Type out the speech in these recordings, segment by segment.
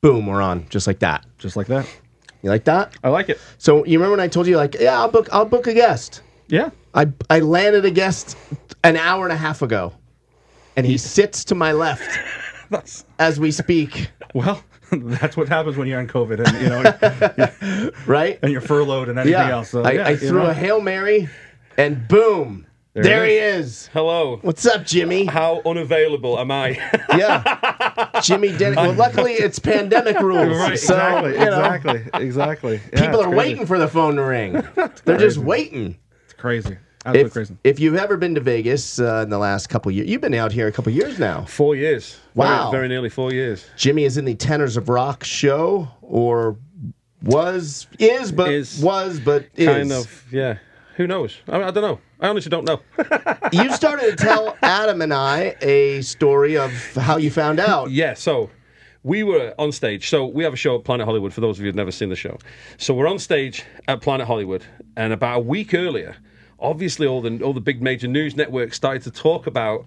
boom, we're on, just like that. Just like that. You like that? I like it. So you remember when I told you like, yeah, I'll book, I'll book a guest. Yeah. I I landed a guest an hour and a half ago, and he sits to my left That's as we speak. well. That's what happens when you're on COVID and you know Right? and you're furloughed and anything else. So, I, yeah, I you threw know. a hail mary, and boom, there, There he is. Hello. What's up, Jimmy? How unavailable am I? Yeah, Jimmy did. Well, luckily it's pandemic rules, Right, so exactly, you know, exactly, exactly. Yeah, people are crazy. waiting for the phone to ring. They're just waiting. It's crazy. Absolutely If, crazy. if you've ever been to Vegas uh, in the last couple years, you've been out here a couple years now. four years. Wow. Very, very nearly four years. Jimmy is in the Tenors of Rock show, or was is but Is. was but is. Kind of, yeah. Who knows? I, I don't know. I honestly don't know. You started to tell Adam and I a story of how you found out. Yeah, so we were on stage. So we have a show at Planet Hollywood for those of you who've never seen the show. So we're on stage at Planet Hollywood, and about a week earlier, obviously all the all the big major news networks started to talk about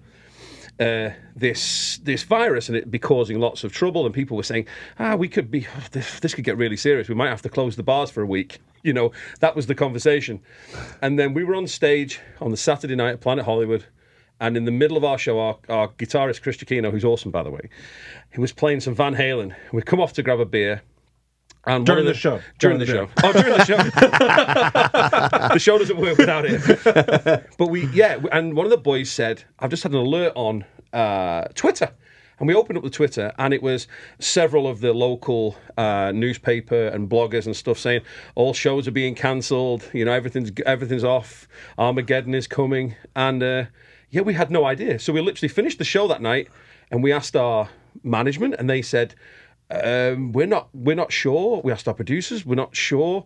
uh, this this virus and it be causing lots of trouble. And people were saying, ah, we could be this, this could get really serious. We might have to close the bars for a week. You know, that was the conversation. And then we were on stage on the Saturday night at Planet Hollywood. And in the middle of our show, our, our guitarist Chris Giacchino, who's awesome by the way, he was playing some Van Halen. We come off to grab a beer. And During of the show. During, During the, the show. Oh, during the show. the show doesn't work without it. But we, yeah, and one of the boys said, I've just had an alert on uh, Twitter. And we opened up the Twitter, and it was several of the local uh, newspaper and bloggers and stuff saying all shows are being cancelled. You know, everything's everything's off. Armageddon is coming, and uh, yeah, we had no idea. So we literally finished the show that night, and we asked our management, and they said, um, "We're not we're not sure." We asked our producers, "We're not sure."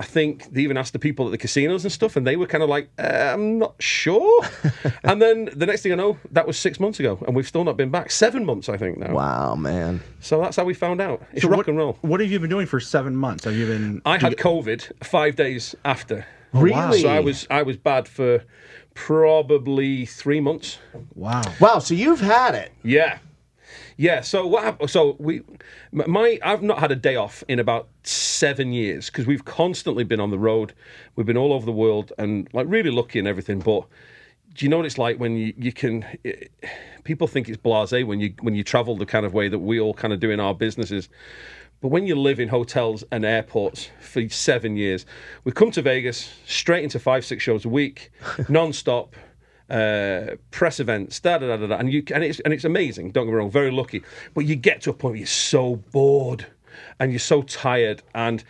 I think they even asked the people at the casinos and stuff, and they were kind of like, uh, "I'm not sure." and then the next thing I know, that was six months ago, and we've still not been back. Seven months, I think now. Wow, man. So that's how we found out. It's So rock what, and roll. What have you been doing for seven months? Have you been? I had COVID five days after. Really? So I was I was bad for probably three months. Wow. Wow, so you've had it. Yeah, yeah. So what? hap- So we, my, I've not had a day off in about seven years because we've constantly been on the road. We've been all over the world and like really lucky and everything. But do you know what it's like when you you can? It, people think it's blasé when you when you travel the kind of way that we all kind of do in our businesses. But when you live in hotels and airports for seven years, we come to Vegas straight into five, six shows a week, non-stop, uh, press events, da da da da, and you and it's and it's amazing. Don't get me wrong, very lucky. But you get to a point where you're so bored and you're so tired. And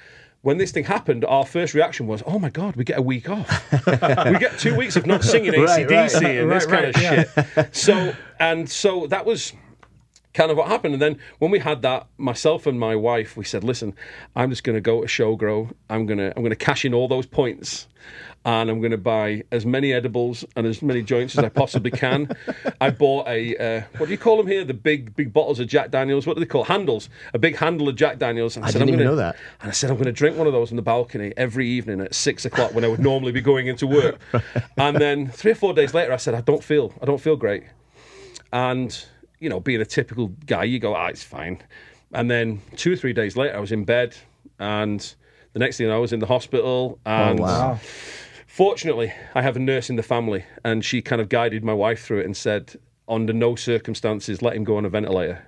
when this thing happened, our first reaction was, "Oh my god, we get a week off. we get two weeks of not singing Right, ACDC right. and this Right, kind right, of shit." So and so that was kind of what happened. And then when we had that, myself and my wife, we said, "Listen, I'm just going to go to Showgrow. I'm gonna I'm gonna cash in all those points." And I'm going to buy as many edibles and as many joints as I possibly can. I bought a uh, what do you call them here? The big big bottles of Jack Daniels. What do they call handles? A big handle of Jack Daniels. And I, said, didn't I'm even gonna, know that. And I said I'm going to drink one of those on the balcony every evening at six o'clock when I would normally be going into work. and then three or four days later, I said I don't feel I don't feel great. And, you know, being a typical guy, you go, ah, it's fine. And then two or three days later, I was in bed. And the next thing I was in the hospital. And wow. fortunately, I have a nurse in the family. And she kind of guided my wife through it and said, under no circumstances, let him go on a ventilator.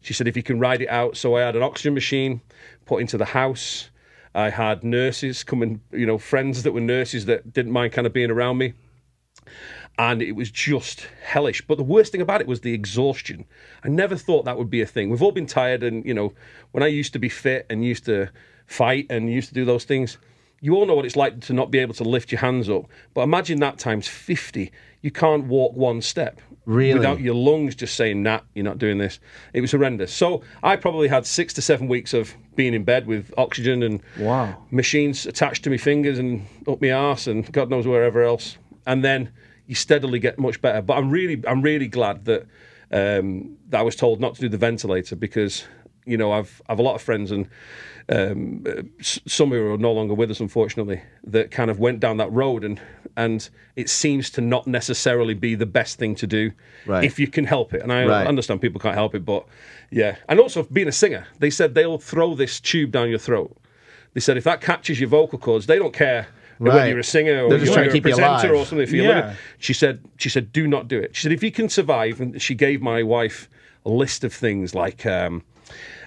She said, if you can ride it out. So I had an oxygen machine put into the house. I had nurses coming, you know, friends that were nurses that didn't mind kind of being around me and it was just hellish. But the worst thing about it was the exhaustion. I never thought that would be a thing. We've all been tired, and you know, when I used to be fit and used to fight and used to do those things, you all know what it's like to not be able to lift your hands up. But imagine that times fifty. You can't walk one step Really? without your lungs just saying, "Nah, you're not doing this." It was horrendous. So I probably had six to seven weeks of being in bed with oxygen and Wow. machines attached to my fingers and up my arse and God knows wherever else. And then you steadily get much better. But I'm really, I'm really glad that um, that I was told not to do the ventilator because you know, I've I've a lot of friends and um, some who are no longer with us, unfortunately, that kind of went down that road, and and it seems to not necessarily be the best thing to do Right. if you can help it. And I Right. understand people can't help it, but yeah, and also being a singer, they said they'll throw this tube down your throat. They said if that catches your vocal cords, they don't care. Right. Whether you're a singer or They're just you're a keep presenter alive. or something for your Yeah. living. She said, she said, do not do it. She said, if you can survive, and she gave my wife a list of things like um,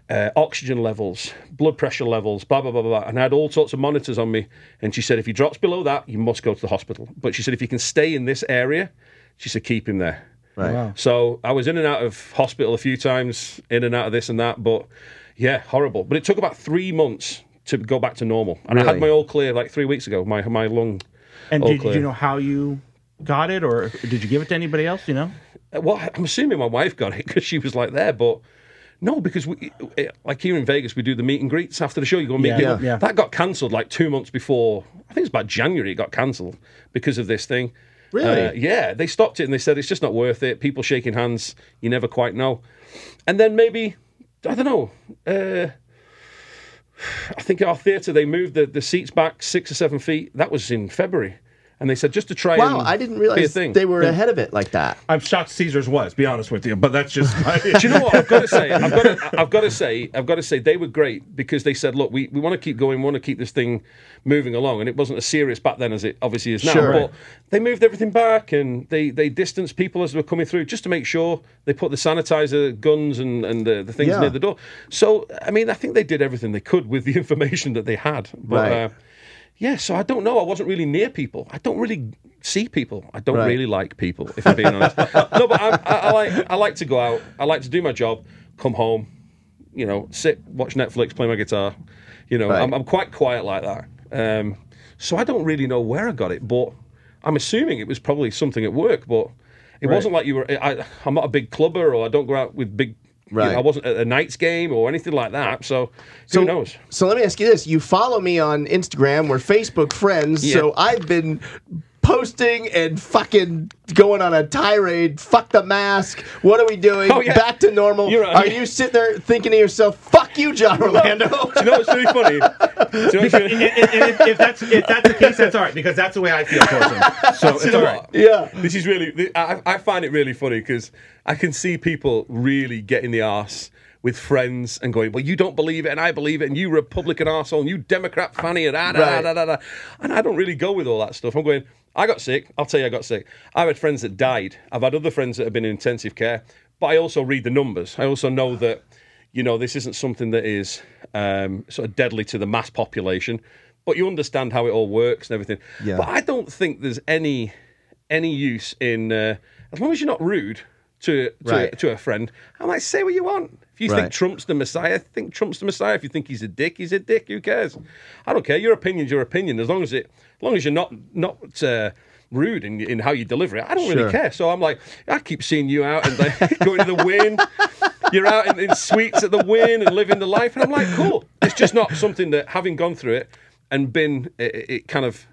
uh, oxygen levels, blood pressure levels, blah, blah, blah, blah, blah. And I had all sorts of monitors on me. And she said, if he drops below that, you must go to the hospital. But she said, if you can stay in this area, she said, keep him there. Right. Wow. So I was in and out of hospital a few times, in and out of this and that. But yeah, horrible. But it took about three months to go back to normal. And I had my all clear like three weeks ago, my, my lung. And all did, did you know how you got it, or did you give it to anybody else? You know. Uh, Well, I'm assuming my wife got it because she was like there, but no, because we, like here in Vegas, we do the meet and greets after the show. You go and meet Yeah. people. Yeah. That got cancelled like two months before. I think it's about January. It got cancelled because of this thing. Really? Uh, yeah, they stopped it and they said it's just not worth it. People shaking hands, you never quite know. And then maybe I don't know. Uh, I think our theatre they moved the, the seats back six or seven feet. That was in February, and they said just to try. Wow, I didn't realize thing. they were ahead of it like that. I'm shocked Caesars was. Be honest with you, but that's just. My, Do you know what I've got to say? I've got to, I've got to say, I've got to say, they were great because they said, "Look, we, we want to keep going, we want to keep this thing moving along," and it wasn't as serious back then as it obviously is now. Sure. But they moved everything back and they they distanced people as they were coming through just to make sure they put the sanitizer guns and and the, the things Yeah. near the door. So I mean, I think they did everything they could with the information that they had. But, Right. Uh, yeah, so I don't know. I wasn't really near people. I don't really see people. I don't Right. really like people, if I'm being honest. No, but I, I, I like I like to go out. I like to do my job, come home, you know, sit, watch Netflix, play my guitar. You know, Right. I'm, I'm quite quiet like that. Um, so I don't really know where I got it, but I'm assuming it was probably something at work. But it wasn't like you were. I, I'm not a big clubber, or I don't go out with big. You know, Right. I wasn't at a Knights game or anything like that. So, So, who knows? So let me ask you this: You follow me on Instagram. We're Facebook friends. Yeah. So I've been posting and fucking going on a tirade. Fuck the mask. What are we doing? Oh, yeah. Back to normal. You're right. Are you sitting there thinking to yourself, "Fuck you, John Orlando"? Do you know what's really funny? You know what's really- and, and if, if that's if that's the case, that's all right because that's the way I feel towards him. So it's you know all what? right. yeah. This is really. I, I find it really funny because I can see people really getting the arse with friends and going, "Well, you don't believe it, and I believe it, and you Republican arsehole, and you Democrat fanny, and da, da, da, da, da." And I don't really go with all that stuff. I'm going. I got sick. I'll tell you, I got sick. I've had friends that died. I've had other friends that have been in intensive care. But I also read the numbers. I also know that, you know, this isn't something that is um, sort of deadly to the mass population. But you understand how it all works and everything. Yeah. But I don't think there's any any use in uh, as long as you're not rude to to, Right. to a friend. I'm like, say what you want. If you Right. think Trump's the Messiah, think Trump's the Messiah. If you think he's a dick, he's a dick. Who cares? I don't care. Your opinion's your opinion. As long as it, as long as you're not not uh, rude in in how you deliver it, I don't Sure. really care. So I'm like, I keep seeing you out and like, going to the Wynn. You're out in, in suites at the Wynn and living the life, and I'm like, cool. It's just not something that having gone through it and been it, it kind of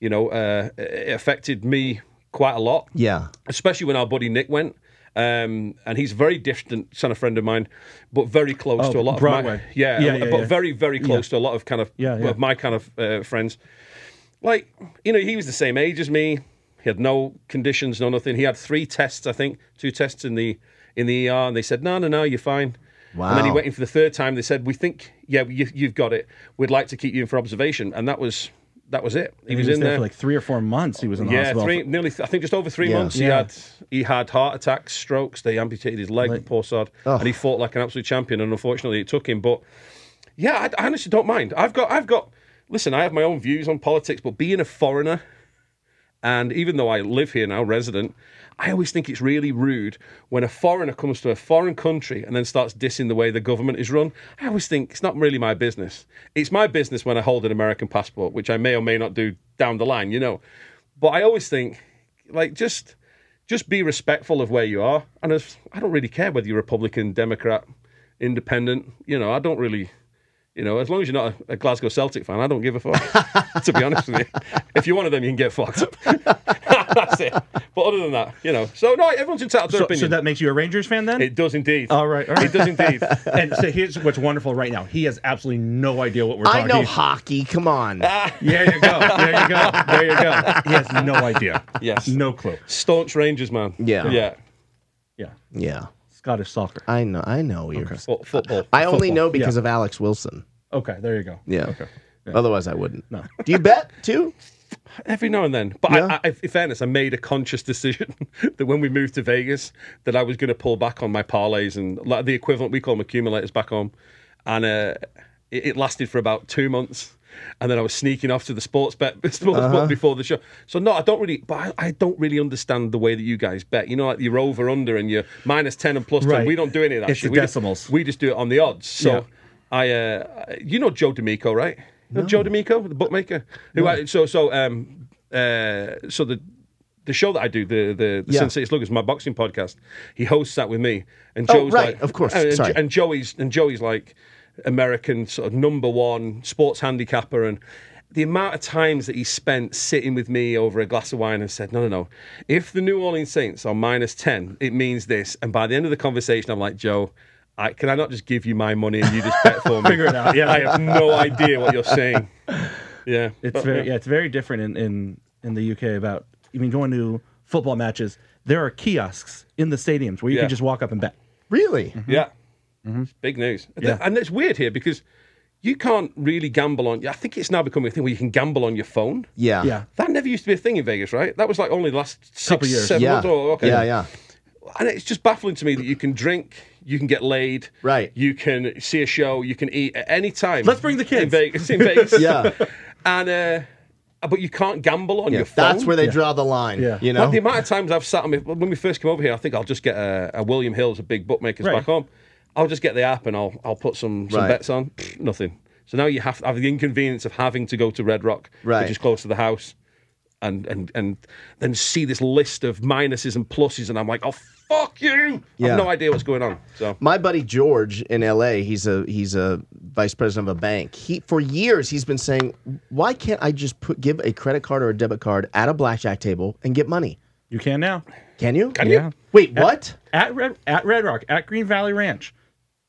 you know, uh, it affected me quite a lot, Yeah. especially when our buddy Nick went. Um, and he's a very distant son, of friend of mine, but very close Oh, to a lot of my yeah, Yeah, yeah, but yeah. very very close to a lot of kind of Yeah, yeah. of my kind of uh, friends. Like you know, he was the same age as me. He had no conditions, no nothing. He had three tests, I think, two tests in the in the ER, and they said, "No, no, no, you're fine." And then he went in for the third time. They said, "We think, yeah, you, you've got it. We'd like to keep you in for observation," and that was that was it. He, He was, was in there there for like three or four months. He was in the yeah, hospital. three, nearly. I think just over three Yeah. months. He had he had heart attacks, strokes. They amputated his leg, Like- poor sod, Oh. and he fought like an absolute champion. And unfortunately, it took him. But yeah, I, I honestly don't mind. I've got, I've got. Listen, I have my own views on politics, but being a foreigner, and even though I live here now, resident, I always think it's really rude when a foreigner comes to a foreign country and then starts dissing the way the government is run. I always think it's not really my business. It's my business when I hold an American passport, which I may or may not do down the line, you know. But I always think, like, just just be respectful of where you are. And I don't really care whether you're Republican, Democrat, Independent. You know, I don't really. You know, as long as you're not a, a Glasgow Celtic fan, I don't give a fuck. to be honest with you, if you're one of them, you can get fucked. That's That's it. But other than that, you know. So no, everyone's entitled to their So, opinion. so that makes you a Rangers fan then? it does indeed. all right, all right. It does indeed. and so here's what's wonderful right now. He has absolutely no idea what we're I talking. know hockey. Come on. Ah. There you go. There you go. There you go. He has no idea. Yes. No clue. Staunch Rangers man. Yeah. Yeah. Yeah. yeah, Scottish soccer. I know. I know. You're. Fo- football. I only Football, know because yeah. of Alex Wilson. Okay, there you go. Yeah. Okay. Otherwise, I wouldn't. No. Do you bet too? Every now and then. But Yeah. I, I, in fairness, I made a conscious decision that when we moved to Vegas, that I was going to pull back on my parlays and like the equivalent we call them accumulators back home. And uh, it, it lasted for about two months. And then I was sneaking off to the sports bet sports Uh-huh. book before the show. So no, I don't really, but I, I don't really understand the way that you guys bet. You know, like you're over under and you're minus ten and plus ten. Right. We don't do any of that. It's shit. the we just- decimals. we just do it on the odds. So Yeah. I, uh, you know Joe D'Amico, right? Know Joe D'Amico, the bookmaker. Who I, so so um uh so the the show that I do, the the, the Yeah. Sluggers, my boxing podcast, he hosts that with me. And Oh, Joe's right, like, of course, and, sorry. and Joey's and Joey's like American sort of number one sports handicapper and. The amount of times that he spent sitting with me over a glass of wine and said, "No, no, no. If the New Orleans Saints are minus ten, it means this." And by the end of the conversation, I'm like, "Joe, I, can I not just give you my money and you just bet for me? Figure it out, yeah. I have no idea what you're saying. Yeah, It's But, very yeah, it's very different in, in in the UK about I mean going to football matches. There are kiosks in the stadiums where you Yeah. can just walk up and bet. Really? Mm-hmm. Yeah. Mm-hmm. It's big news. Yeah. And it's weird here because you can't really gamble on. I think it's now becoming a thing where you can gamble on your phone. Yeah. Yeah. That never used to be a thing in Vegas, right? That was like only the last six, Couple years. seven Yeah. months. Oh, okay. Yeah. Yeah. And it's just baffling to me that you can drink, you can get laid, Right. You can see a show, you can eat at any time. Let's bring the kids. in Vegas. In Vegas, Yeah. And uh, but you can't gamble on Yeah. your phone. That's where they draw the line. Yeah. You know. Like the amount of times I've sat on me when we first came over here, I think I'll just get a, a William Hills, a big bookmakers Right. back home. I'll just get the app and I'll I'll put some some Right. bets on. Pfft, nothing. So now you have have the inconvenience of having to go to Red Rock, Right. which is close to the house, and and and then see this list of minuses and pluses, and I'm like, oh fuck you! I have no idea what's going on. So my buddy George in LA, he's a he's a vice president of a bank. He for years he's been saying, why can't I just put give a credit card or a debit card at a blackjack table and get money? You can now. Can you? Can Yeah. you? Wait, what? At Red at Red Rock, at Green Valley Ranch.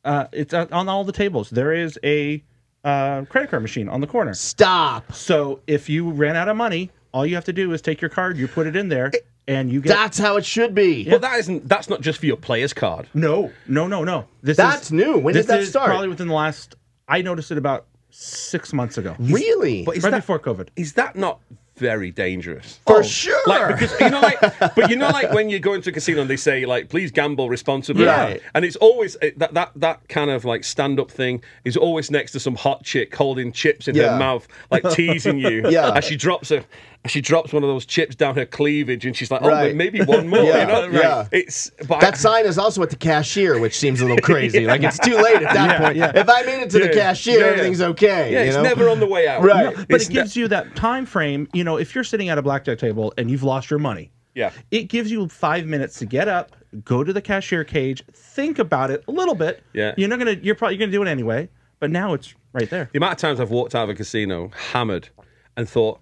Uh, it's uh, on all the tables. There is a uh, credit card machine on the corner. Stop. So if you ran out of money, all you have to do is take your card, you put it in there, and you get That's how it should be. But that isn't. That's not just for your player's card. no, no, no, no. This That's is, new. When this did that is start? Probably within the last. I noticed it about six months ago. Really? But is right that before COVID. is that not very dangerous? For sure. Like because you know, like, but you know, like when you go into a casino and they say like, please gamble responsibly, Right. And it's always eh, that that that kind of like stand up thing is always next to some hot chick holding chips in Yeah. her mouth, like teasing you. Yeah. As she drops a. as She drops one of those chips down her cleavage, and she's like, "Oh, Right. maybe one more." Yeah, you know? right. Yeah. It's but That I, sign is also at the cashier, which seems a little crazy. Like it's too late at that Yeah, point. yeah. If I made it to the cashier, yeah, yeah. everything's okay. yeah, you it's know? never on the way out. Right. But It's it gives you that time frame. You know, if you're sitting at a blackjack table and you've lost your money, Yeah. it gives you five minutes to get up, go to the cashier cage, think about it a little bit. Yeah. You're not gonna. You're probably gonna do it anyway. But now it's right there. The amount of times I've walked out of a casino hammered and thought,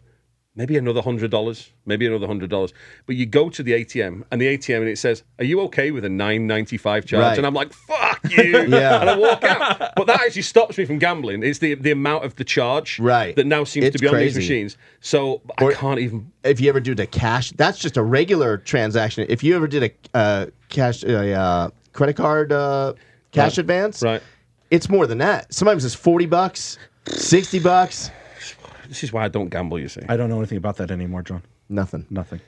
maybe another hundred dollars, maybe another hundred dollars. But you go to the ATM and the ATM and it says, "Are you okay with a nine ninety five charge?" Right. And I'm like, "Fuck you!" Yeah. and I walk out. But that actually stops me from gambling. It's the the amount of the charge Right. that now seems It's to be on these machines. So Or- I can't even. if you ever do the cash, that's just a regular transaction. If you ever did a uh, cash, a uh, credit card uh, cash Right. advance, Right. it's more than that. Sometimes it's forty bucks, sixty bucks, This is why I don't gamble. You see. I don't know anything about that anymore, John. nothing. Nothing.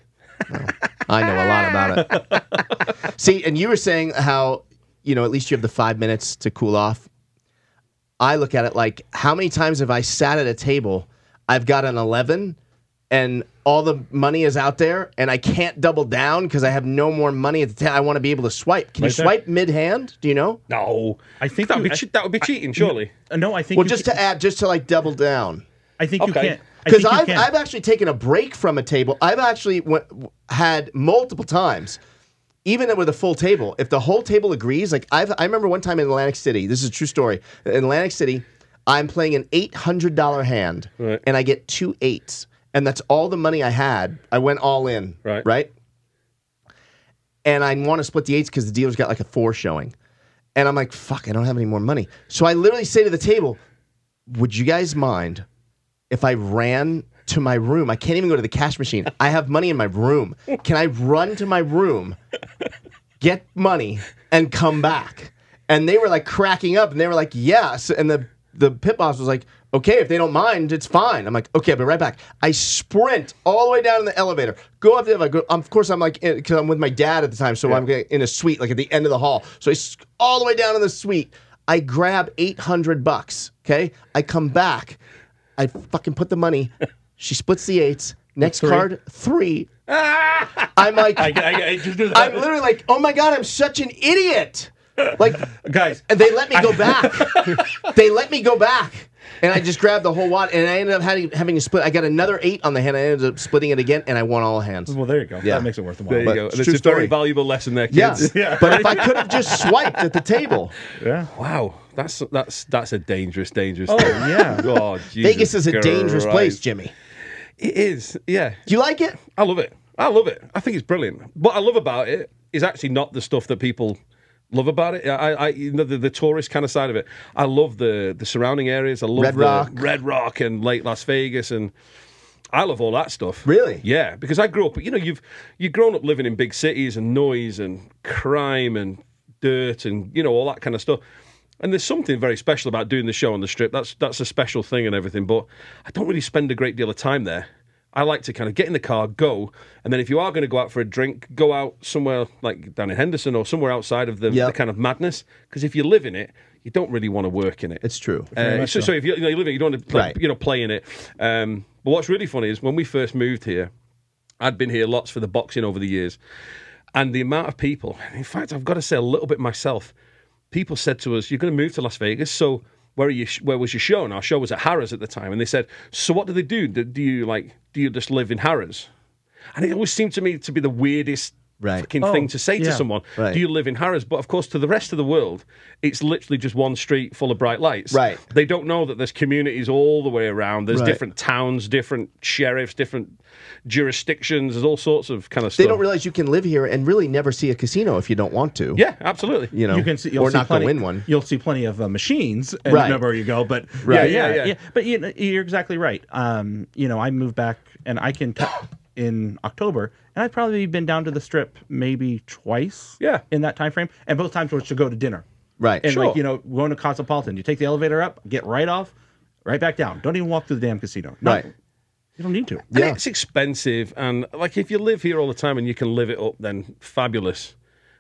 I know a lot about it. See, and you were saying how you know at least you have the five minutes to cool off. I look at it like how many times have I sat at a table? I've got an eleven, and all the money is out there, and I can't double down because I have no more money at the table. I want to be able to swipe. Can Right you there. swipe mid hand? Do you know? no, I think that would you- be che- that would be cheating, surely. Uh, no, I think. Well, just can- to add, just to like double down. I think you can't. Because I've. I've actually taken a break from a table. I've actually w- had multiple times, even with a full table. If the whole table agrees, like I've, I remember one time in Atlantic City. This is a true story. In Atlantic City, I'm playing an eight hundred dollar hand, Right. and I get two eights. and that's all the money I had. I went all in. Right. Right. And I want to split the eights because the dealer's got like a four showing. And I'm like, fuck, I don't have any more money. So I literally say to the table, would you guys mind if I ran to my room? I can't even go to the cash machine. I have money in my room. Can I run to my room, get money, and come back? And they were like cracking up and they were like, yes. And the, the pit boss was like, okay, if they don't mind, it's fine. I'm like, okay, I'll be right back. I sprint all the way down in the elevator, go up the elevator. Go, of course, I'm like, because I'm with my dad at the time, so I'm in a suite, like at the end of the hall. So I all the way down in the suite. I grab 800 bucks. Okay, I come back. I fucking put the money. She splits the eights. Next Three. card, three. I'm like, I, I, I just do that. I'm literally like, oh my god, I'm such an idiot. Like, Guys, and they let me go back. they let me go back. And I just grabbed the whole wad, and I ended up having, having to split. I got another eight on the hand. I ended up splitting it again, and I won all hands. well, there you go. Yeah. That makes it worth the while. There while. you But go. it's And true it's a very story. valuable lesson there, Yeah. Yeah. But if I could have just swiped at the table, Yeah. Wow, that's that's that's a dangerous, dangerous. Oh, thing. yeah. Oh, Jesus Vegas is a dangerous Christ. place, Jimmy. It is. Yeah, Do you like it? I love it. I love it. I think it's brilliant. What I love about it is actually not the stuff that people love about it. I, I you know, the, the tourist kind of side of it. I love the the surrounding areas. I love Red the Rock. Red Rock, and Lake Las Vegas, and I love all that stuff. Really? Yeah, because I grew up. You know, you've you've grown up living in big cities and noise and crime and dirt and you know all that kind of stuff. And there's something very special about doing the show on the strip. That's that's a special thing and everything. But I don't really spend a great deal of time there. I like to kind of get in the car, go, and then if you are going to go out for a drink, go out somewhere like down in Henderson or somewhere outside of the, Yep. the kind of madness. Because if you live in it, you don't really want to work in it. It's true. Uh, so, so. if you, you, know, you live in it, you don't want to, like, Right. you know, play in it. Um, but what's really funny is when we first moved here, I'd been here lots for the boxing over the years, and the amount of people. In fact, I've got to say a little bit myself. People said to us, "You're going to move to Las Vegas, so where are you? Where was your show?" And our show was at Harrah's at the time, and they said, "So what do they do? Do, do you like? Do you just live in Harrah's?" And it always seemed to me to be the weirdest Right. fucking Oh, thing to say to someone. Right. Do you live in Harrah's? But of course, to the rest of the world, it's literally just one street full of bright lights. Right. They don't know that there's communities all the way around. There's Right. different towns, different sheriffs, different jurisdictions. There's all sorts of kind of stuff. They don't realize you can live here and really never see a casino if you don't want to. yeah, absolutely. You know, you can see, you'll or see not plenty, go in one. You'll see plenty of uh, machines and Right. know where you go. But Right. yeah, Yeah, yeah, yeah. But you know, you're exactly right. Um, you know, I moved back and I can cut in October, and I've probably been down to the strip maybe twice. Yeah. in that time frame, and both times was to go to dinner. Right. And Sure. like you know, going to Cosmopolitan, you take the elevator up, get right off, right back down. Don't even walk through the damn casino. No, Right. You don't need to. And Yeah. it's expensive, and like if you live here all the time and you can live it up, then fabulous.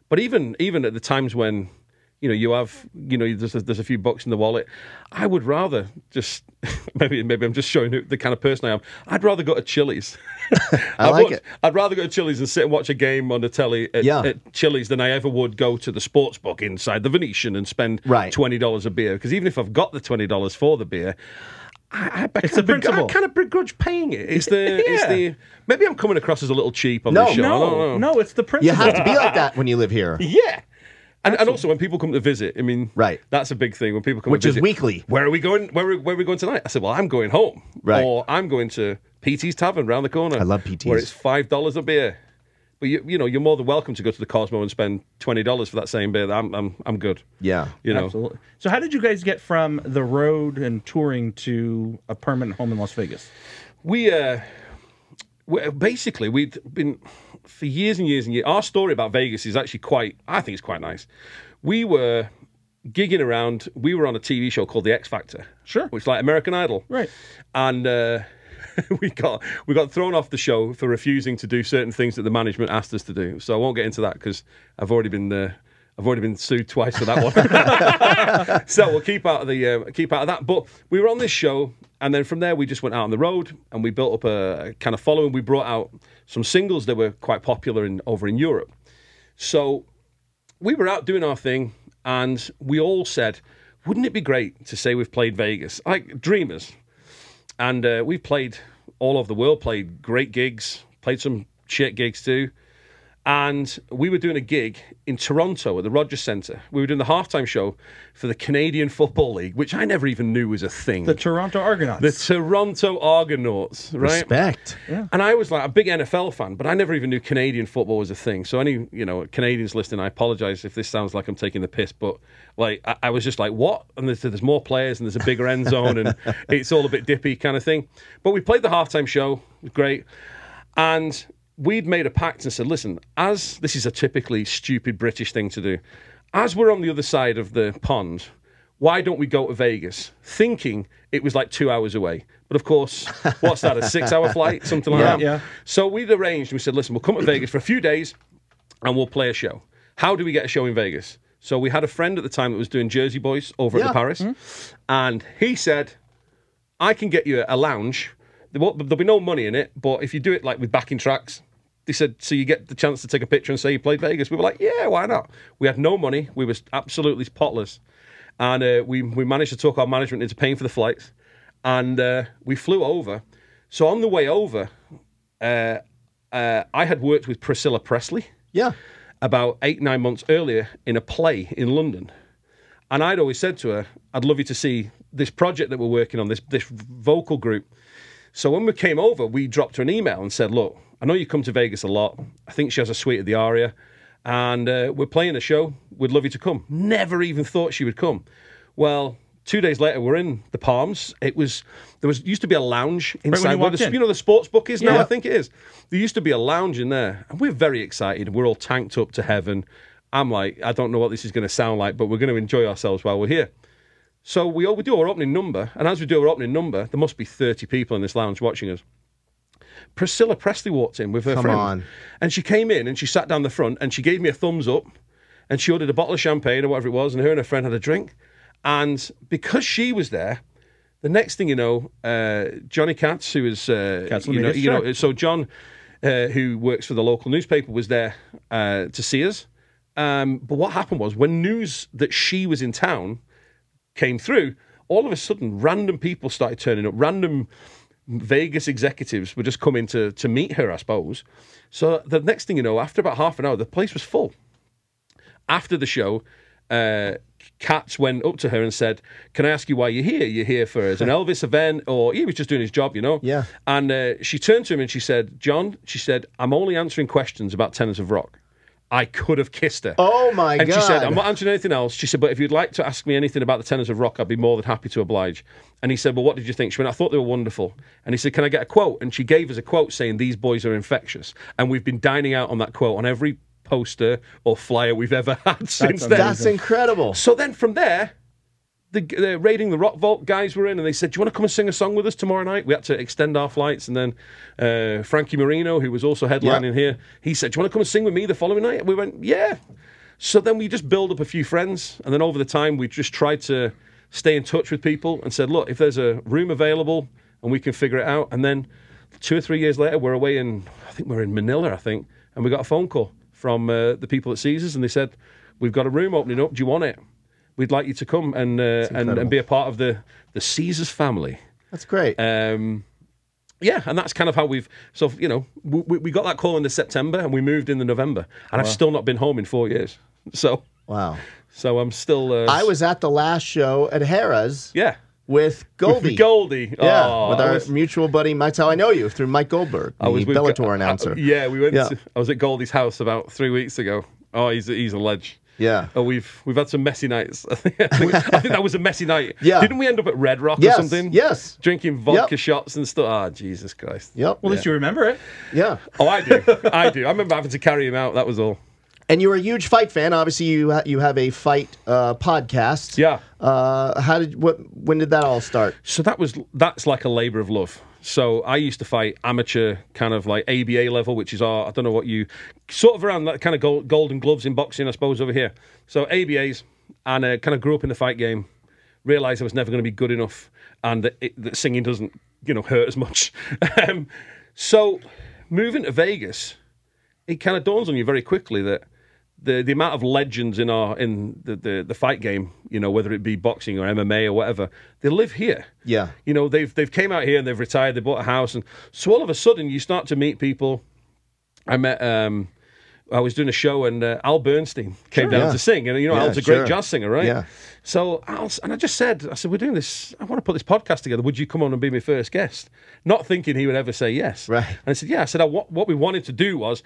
But even even at the times when you know you have you know there's a, there's a few bucks in the wallet, I would rather just maybe maybe I'm just showing the kind of person I am. I'd rather go to Chili's. I I'd like watch- it. I'd rather go to Chili's and sit and watch a game on the telly at, Yeah. at Chili's than I ever would go to the sports book inside the Venetian and spend Right. twenty dollars a beer. Because even if I've got the twenty dollars for the beer. I, I, I It's principle. I kind of begrudge paying it. It's the, it's Yeah. the. Maybe I'm coming across as a little cheap on No, this show. I don't No, no, it's the principle. You have to be like that when you live here. Yeah. And, and also when people come to visit, I mean, Right. That's a big thing when people come, Which to is visit. weekly. Where are we going? Where are, where are we going tonight? I said, well, I'm going home, Right. Or I'm going to PT's Tavern round the corner. I love PT's. where it's five dollars a beer. But you, you know, you're more than welcome to go to the Cosmo and spend twenty dollars for that same beer. I'm, I'm, I'm good. Yeah. You know, Absolutely. So, how did you guys get from the road and touring to a permanent home in Las Vegas? we uh we, basically we'd been for years and years and years our story about vegas is actually quite i think it's quite nice we were gigging around we were on a tv show called the x factor Sure. which is like american idol Right. and uh we got we got thrown off the show for refusing to do certain things that the management asked us to do so i won't get into that because i've already been uh, I've already been sued twice for that one. so we'll keep out of the uh, keep out of that. But we were on this show, and then from there we just went out on the road and we built up a, kind of following. We brought out some singles that were quite popular in over in Europe. So we were out doing our thing, and we all said, "Wouldn't it be great to say we've played Vegas like dreamers?" And uh, we've played all over the world, played great gigs, played some shit gigs too. And we were doing a gig in Toronto at the Rogers Centre. We were doing the halftime show for the Canadian Football League, which I never even knew was a thing. The Toronto Argonauts. The Toronto Argonauts, right? Respect. And I was like a big NFL fan, but I never even knew Canadian football was a thing. So any you know Canadians listening, I apologize if this sounds like I'm taking the piss, but like I, I was just like, what? And there's, there's more players and there's a bigger end zone and it's all a bit dippy kind of thing. But we played the halftime show, great, and we'd made a pact and said, listen, as this is a typically stupid British thing to do, as we're on the other side of the pond, why don't we go to Vegas? Thinking it was like two hours away. But of course, what's that, a six hour flight? Something like Yeah, that. yeah. So we'd arranged, we said, listen, we'll come to Vegas for a few days and we'll play a show. How do we get a show in Vegas? So we had a friend at the time that was doing Jersey Boys over at the Paris. Mm-hmm. And he said, I can get you a lounge. There'll be no money in it, but if you do it like with backing tracks, they said, so you get the chance to take a picture and say you played Vegas. We were like, yeah, why not? We had no money. We were absolutely potless. And uh, we, we managed to talk our management into paying for the flights. And uh, we flew over. So on the way over, uh, uh, I had worked with Priscilla Presley Yeah. about eight, nine months earlier in a play in London. And I'd always said to her, I'd love you to see this project that we're working on, this, this vocal group. So when we came over, we dropped her an email and said, Look, I know you come to Vegas a lot. I think she has a suite at the Aria. And uh, we're playing a show. We'd love you to come. Never even thought she would come. Well, two days later, we're in the Palms. It was there was used to be a lounge inside you where the, in. you know the sports book is now. Yeah. I think it is. There used to be a lounge in there, and we're very excited. We're all tanked up to heaven. I'm like, I don't know what this is going to sound like, but we're going to enjoy ourselves while we're here. So we we do our opening number, and as we do our opening number, there must be 30 people in this lounge watching us. Priscilla Presley walked in with her Come friend, on. and she came in and she sat down the front and she gave me a thumbs up, and she ordered a bottle of champagne or whatever it was, and her and her friend had a drink, and because she was there, the next thing you know, uh, Johnny Kats, who is, uh, Kats you know, you know, so John, uh, who works for the local newspaper, was there uh, to see us. Um, but what happened was when news that she was in town came through, all of a sudden, random people started turning up. Random Vegas executives were just coming to to meet her, I suppose. So the next thing you know, after about half an hour, the place was full. After the show, uh, Kats went up to her and said, "Can I ask you why you're here? You're here for as an Elvis event, or he was just doing his job, you know?" Yeah. And uh, she turned to him and she said, "John," she said, "I'm only answering questions about tenors of rock." I could have kissed her. Oh my god. and she said, "I'm not answering anything else." She said, "But if you'd like to ask me anything about the tenors of rock, I'd be more than happy to oblige." And he said, "Well, what did you think?" She went, "I thought they were wonderful." And he said, "Can I get a quote?" And she gave us a quote saying, "These boys are infectious," and we've been dining out on that quote on every poster or flyer we've ever had since then. That's incredible. So then from there, the, the raiding the rock vault guys were in, and they said, "Do you want to come and sing a song with us tomorrow night?" We had to extend our flights, and then uh, Frankie Marino, who was also headlining here, he said, "Do you want to come and sing with me the following night?" We went, "Yeah." So then we just build up a few friends, and then over the time we just tried to stay in touch with people and said, "Look, if there's a room available and we can figure it out," and then two or three years later, we're away in, I think we're in Manila, I think, and we got a phone call from uh, the people at Caesars, and they said, "We've got a room opening up. Do you want it? We'd like you to come and uh, and, and be a part of the the Caesars family." That's great. Um, yeah, and that's kind of how we've. So you know, we, we got that call in the September, and we moved in the November, and I've still not been home in four years. So wow. so I'm still. Uh, I was at the last show at Harrah's yeah. with Goldie. With Goldie. Yeah, Oh, with our was- mutual buddy. That's how I know you through Mike Goldberg, the I was with Bellator Go- announcer. uh, yeah, we went. Yeah. To, I was at Goldie's house about three weeks ago. Oh, he's he's a ledge. Yeah. Oh, we've we've had some messy nights. I think, I think, I think that was a messy night. Yeah. Didn't we end up at Red Rock Yes, or something? yes. Drinking vodka Yep. shots and stuff. Ah, Jesus Christ. Yep. Well, at least you remember it. Yeah. Oh, I do. I do. I remember having to carry him out. That was all. And you're a huge fight fan. Obviously, you ha- you have a fight uh, podcast. Yeah. Uh, how did what? When did that all start? So that was that's like a labour of love. So I used to fight amateur, kind of like ABA level, which is our I don't know what you sort of around that kind of gold, golden gloves in boxing, I suppose over here. So ABAs, and uh, kind of grew up in the fight game. Realised I was never going to be good enough, and that, it, that singing doesn't you know hurt as much. um, so moving to Vegas, it kind of dawns on you very quickly that the the amount of legends in our in the, the the fight game, you know, whether it be boxing or MMA or whatever, they live here. Yeah. You know, they've they've came out here and they've retired, they bought a house, and so all of a sudden you start to meet people. I met um, I was doing a show and uh, Al Bernstein came down yeah. to sing, and you know Yeah, Al's a great sure. jazz singer, right? Yeah. So Al, and I just said, I said, we're doing this. I want to put this podcast together. Would you come on and be my first guest? Not thinking he would ever say yes. Right. And I said, yeah. I said, I, what, what we wanted to do was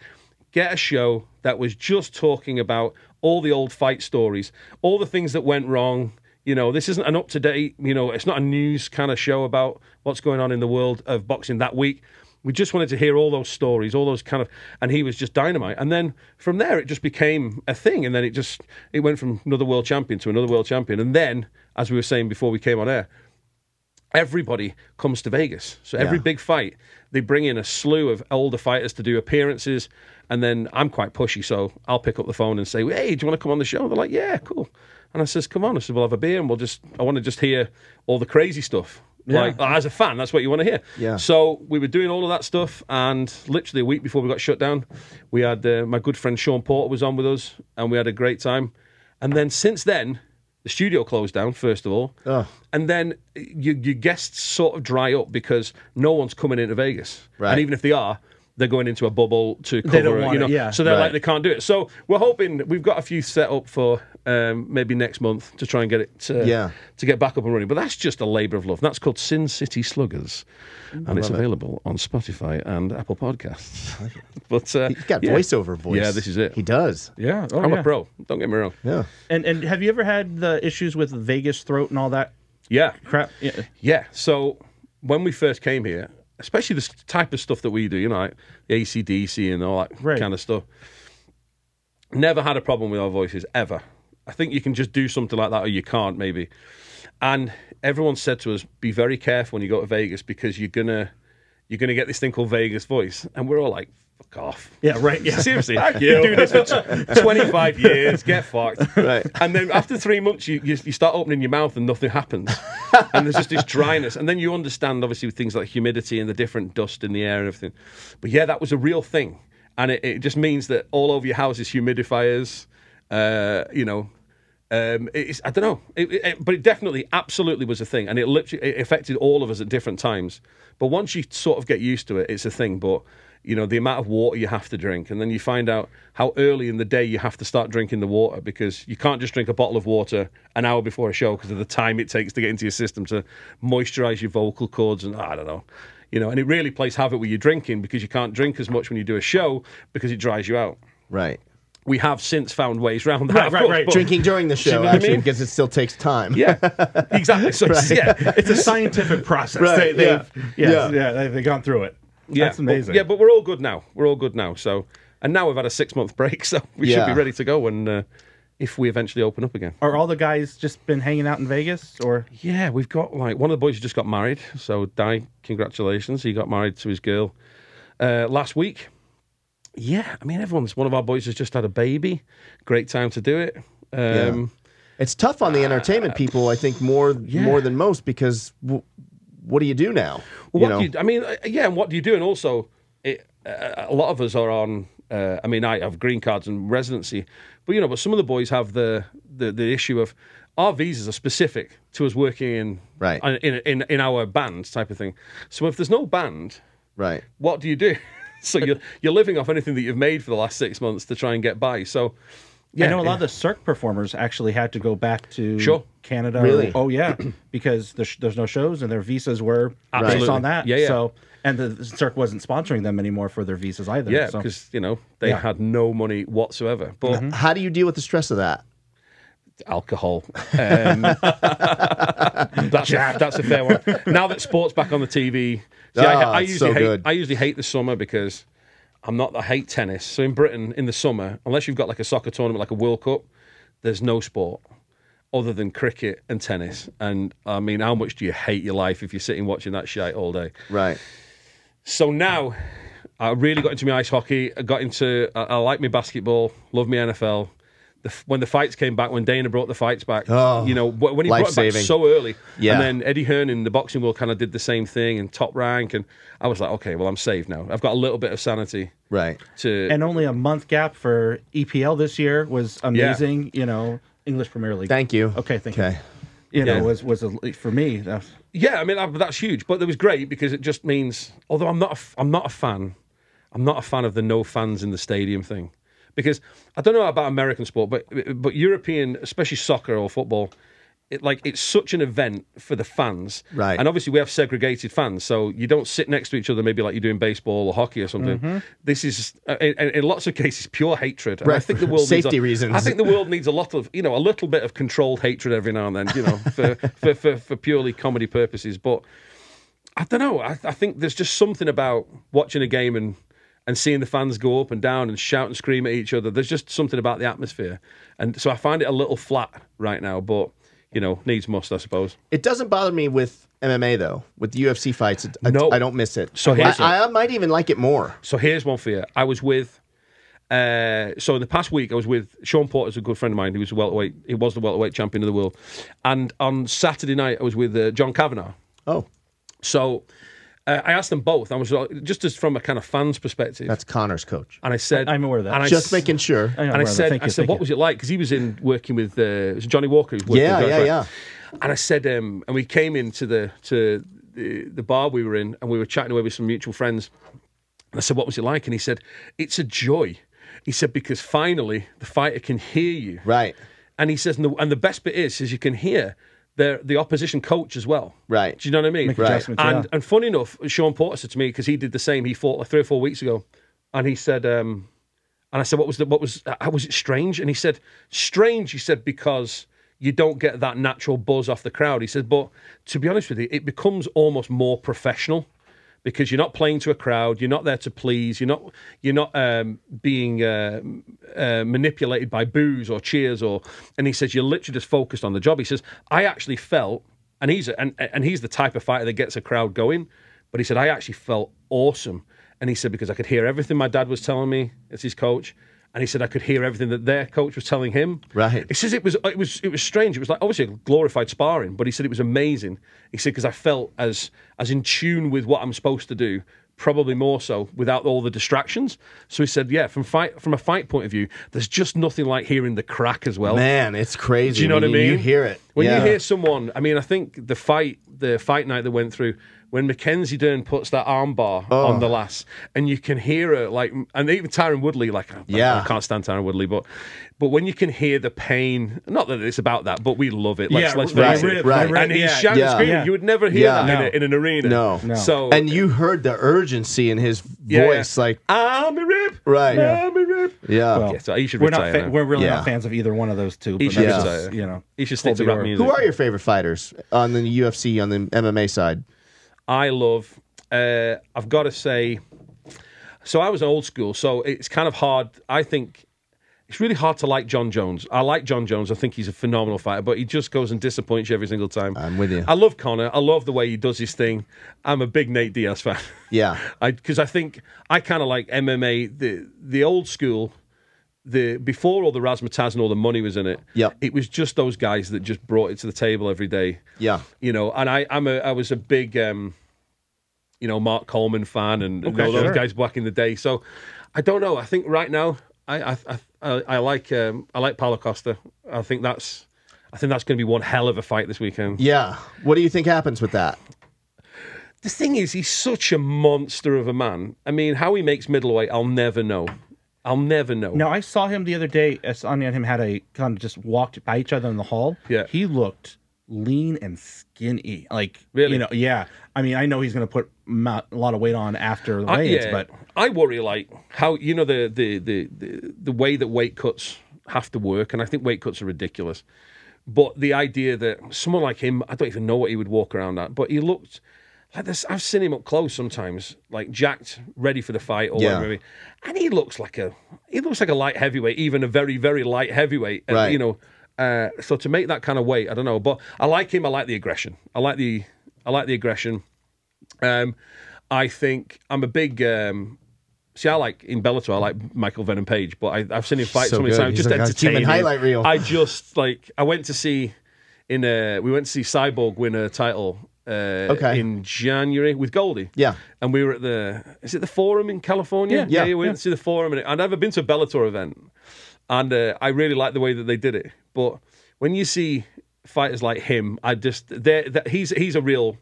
get a show that was just talking about all the old fight stories, all the things that went wrong. You know, this isn't an up to date, you know, it's not a news kind of show about what's going on in the world of boxing that week. We just wanted to hear all those stories, all those kind of, and he was just dynamite. And then from there, it just became a thing. And then it just, it went from another world champion to another world champion. And then, as we were saying before we came on air, everybody comes to Vegas. So every Yeah. big fight, they bring in a slew of older fighters to do appearances. And then I'm quite pushy, so I'll pick up the phone and say, "Hey, do you want to come on the show?" They're like, "Yeah, cool." And I says, "Come on." I said, "We'll have a beer and we'll just. I want to just hear all the crazy stuff." Like as a fan, that's what you want to hear. Yeah. So we were doing all of that stuff, and literally a week before we got shut down, we had uh, my good friend Shawn Porter was on with us, and we had a great time. And then since then, the studio closed down first of all, Oh. and then your, your guests sort of dry up because no one's coming into Vegas, Right. and even if they are. They're going into a bubble to cover, They don't it, want you know. it, yeah. So they're Right. like they can't do it. So we're hoping we've got a few set up for um, maybe next month to try and get it uh, Yeah. to get back up and running. But that's just a labour of love. That's called Sin City Sluggers, and it's available on Spotify and Apple Podcasts. but uh, He's got yeah. voiceover voice. Yeah, this is it. He does. Yeah. Oh, I'm yeah. a pro. Don't get me wrong. Yeah. And and have you ever had the issues with Vegas throat and all that Yeah, crap? Yeah. yeah. So when we first came here, especially this type of stuff that we do, you know, like the ACDC and all that Right. kind of stuff, never had a problem with our voices ever. I think you can just do something like that, or you can't maybe. And everyone said to us, "Be very careful when you go to Vegas because you're gonna you're gonna get this thing called Vegas voice." And we're all like, "Fuck off." Yeah. Right. Yeah. Seriously, you do this for tw- 25 years, get fucked. Right. And then after three months, you, you, you start opening your mouth and nothing happens. and there's just this dryness. And then you understand, obviously, with things like humidity and the different dust in the air and everything. But yeah, that was a real thing. And it, it just means that all over your house is humidifiers, uh, you know. Um, it's, I don't know, it, it- but it definitely, absolutely was a thing, and it literally it affected all of us at different times. But once you sort of get used to it, it's a thing. But you know, the amount of water you have to drink, and then you find out how early in the day you have to start drinking the water because you can't just drink a bottle of water an hour before a show because of the time it takes to get into your system to moisturize your vocal cords, and I don't know. You know, and it really plays havoc with your drinking because you can't drink as much when you do a show because it dries you out. Right. We have since found ways around that. Right, right, course, right. Drinking during the you show, know what I mean? because it still takes time. Yeah, exactly. So it's- yeah, It's a scientific process. Right, They, yeah. they've, yeah, Yeah. yeah, they've gone through it. Yeah, That's amazing. But, yeah, but we're all good now. We're all good now. So, and now we've had a six month break, so we should be ready to go. And uh, if we eventually open up again, Are all the guys just been hanging out in Vegas, or yeah, we've got like one of the boys just got married. So, Di, congratulations, he got married to his girl uh, last week. Yeah, I mean, everyone's one of our boys has just had a baby. Great time to do it. Um, It's tough on the entertainment people, I think, more more than most because w- what do you do now? Well, You know? do you? I mean, uh, yeah, and what do you do? And also, it, uh, a lot of us are on. Uh, I mean, I have green cards and residency, but you know, but some of the boys have the the, the issue of our visas are specific to us working in Right. in, in in our band type of thing. So if there's no band, right. what do you do? so you're you're living off anything that you've made for the last six months to try and get by. So. Yeah, I know a lot of the Cirque performers actually had to go back to Sure. Canada. Really? oh yeah, because there's, there's no shows and their visas were based on that. Yeah, yeah. So and the, the Cirque wasn't sponsoring them anymore for their visas either. Yeah, so. because you know they Yeah. had no money whatsoever. But How do you deal with the stress of that? alcohol. Um, that's, a, that's a fair one. Now that sports back on the TV, see, I, Ah, I it's usually so hate. good. I usually hate the summer because I'm not. I hate tennis. So in Britain, in the summer, unless you've got like a soccer tournament, like a World Cup, there's no sport other than cricket and tennis. And I mean, how much do you hate your life if you're sitting watching that shit all day? Right. So now, I really got into my ice hockey. I got into. I, I like my basketball. Love my NFL. The, when the fights came back, when Dana brought the fights back, Oh, you know, when he brought it back life-saving. so early, Yeah. and then Eddie Hearn in the boxing world kind of did the same thing and top rank, and I was like, okay, well, I'm saved now. I've got a little bit of sanity Right. to. and only a month gap for EPL this year was amazing. You know, English Premier League. Thank you. Okay, thank Okay. you. You know, Yeah. was was a, for me. That, Yeah, I mean I, that's huge, but it was great because it just means. Although I'm not, a, f- I'm not a fan. I'm not a fan of the no fans in the stadium thing, because I don't know about American sport, but but European, especially soccer or football, it, like it's such an event for the fans, Right. And obviously we have segregated fans, so you don't sit next to each other, maybe like you do in baseball or hockey or something. Mm-hmm. This is uh, in, in lots of cases pure hatred. And I think the world needs Safety a, reasons. I think the world needs a lot of you know a little bit of controlled hatred every now and then, you know, for for, for, for purely comedy purposes, but. I don't know. I, I think there's just something about watching a game and and seeing the fans go up and down and shout and scream at each other. There's just something about the atmosphere, and so I find it a little flat right now. But you know, needs must, I suppose. It doesn't bother me with MMA though. With the UFC fights, I, No. I don't miss it. So here's I, I might even like it more. So here's one for you. I was with. Uh, so in the past week, I was with Shawn Porter, Porter's a good friend of mine. He was a welterweight. He was the welterweight champion of the world. And on Saturday night, I was with uh, John Kavanagh. Oh, So I asked them both. I was uh, just as from a kind of fan's perspective. that's Conor's coach. and I said, I'm aware of that. And I Just s- making sure. I know, and I said, thank I you, said, what you. was it like? Because he was in working with uh, was Johnny Walker. Who's working Yeah, with yeah, Right. yeah. And I said, um, and we came into the to the, the bar we were in, and we were chatting away with some mutual friends. And I said, what was it like? And he said, it's a joy. He said because finally the fighter can hear you. Right, And he says, and the, and the best bit is, is you can hear the the opposition coach as well. Right. Do you know what I mean? Make Right. And yeah. and funny enough, Shawn Porter said to me because he did the same. He fought like three or four weeks ago, and he said, um, and I said, what was the what was how was it strange? And he said, strange. He said because you don't get that natural buzz off the crowd. He said, but to be honest with you, it becomes almost more professional. Because you're not playing to a crowd, you're not there to please, you're not you're not um, being uh, uh, manipulated by boos or cheers or. And he says you're literally just focused on the job. He says I actually felt, and he's and and he's the type of fighter that gets a crowd going. But he said I actually felt awesome, and he said because I could hear everything my dad was telling me as his coach, and he said I could hear everything that their coach was telling him. Right. He says it was it was it was strange. It was like obviously glorified sparring, but he said it was amazing. He said because I felt as as in tune with what I'm supposed to do, probably more so without all the distractions. So he said, yeah, from fight from a fight point of view, there's just nothing like hearing the crack as well. man, it's crazy. Do you know what I mean? You hear it When Yeah. you hear someone, I mean, I think the fight, the fight night that went through, when Mackenzie Dern puts that armbar Oh. on the oh. lass, and you can hear her like, and even Tyron Woodley, like, I- Yeah. I can't stand Tyron Woodley, but but when you can hear the pain, not that it's about that, but we love it. Let's, Yeah, let's right, face it. right, right. And he's yeah. shouting Yeah. screaming. Yeah. You would never hear Yeah. that in, a, in an arena. No. No. So and you heard the urgency in his Yeah. voice, like I'm a rip. Right. I'm a rip. yeah. Well, Yeah, so he should we're retire not now. fa- we're really Yeah. not fans of either one of those two. He But should that's just, you know, He should stick hold to rap music. Who are your favorite fighters on the UFC on the MMA side? I love. Uh, I've got to say. So I was old school, so it's kind of hard. I think it's really hard to like Jon Jones. I like Jon Jones. I think he's a phenomenal fighter, but he just goes and disappoints you every single time. I'm with you. I love Conor. I love the way he does his thing. I'm a big Nate Diaz fan. Yeah. because I, think I kind of like MMA, the the old school, the before all the razzmatazz and all the money was in it. Yeah, it was just those guys that just brought it to the table every day. Yeah. you know, and I I'm a I was a big um, you know, Mark Coleman fan and, and Okay, all those guys back in the day. So I don't know. I think right now I I I, I, I like um, I like Paulo Costa. I think that's. I think that's going to be one hell of a fight this weekend. Yeah. What do you think happens with that? The thing is, he's such a monster of a man. I mean, how he makes middleweight, I'll never know. I'll never know. Now I saw him the other day. uh, Sonia and him had a kind of just walked by each other in the hall. Yeah. he looked lean and skinny. Like Really? you know, yeah. I mean, I know he's going to put mo- a lot of weight on after the I, weigh-ins, yeah, but I worry like how you know the, the the the the way that weight cuts have to work, and I think weight cuts are ridiculous. But the idea that someone like him, I don't even know what he would walk around at, but he looked like this. I've seen him up close sometimes, like jacked, ready for the fight or Yeah. whatever. And he looks like a he looks like a light heavyweight, even a very very light heavyweight. And, Right. You know, uh, so to make that kind of weight, I don't know, but I like him. I like the aggression. I like the I like the aggression. Um, I think I'm a big. Um, see, I like in Bellator. I like Michael Venom Page, but I, I've seen him fight So so, many times. Just like entertaining. highlight reel. I just like. I went to see in. a, we went to see Cyborg win a title. Uh, Okay. In January with Goldie. Yeah. And we were at the. Is it the Forum in California? Yeah. Yeah. we went to see the Forum, and I'd never been to a Bellator event, and uh, I really like the way that they did it. But when you see fighters like him, I just they're, that he's he's a real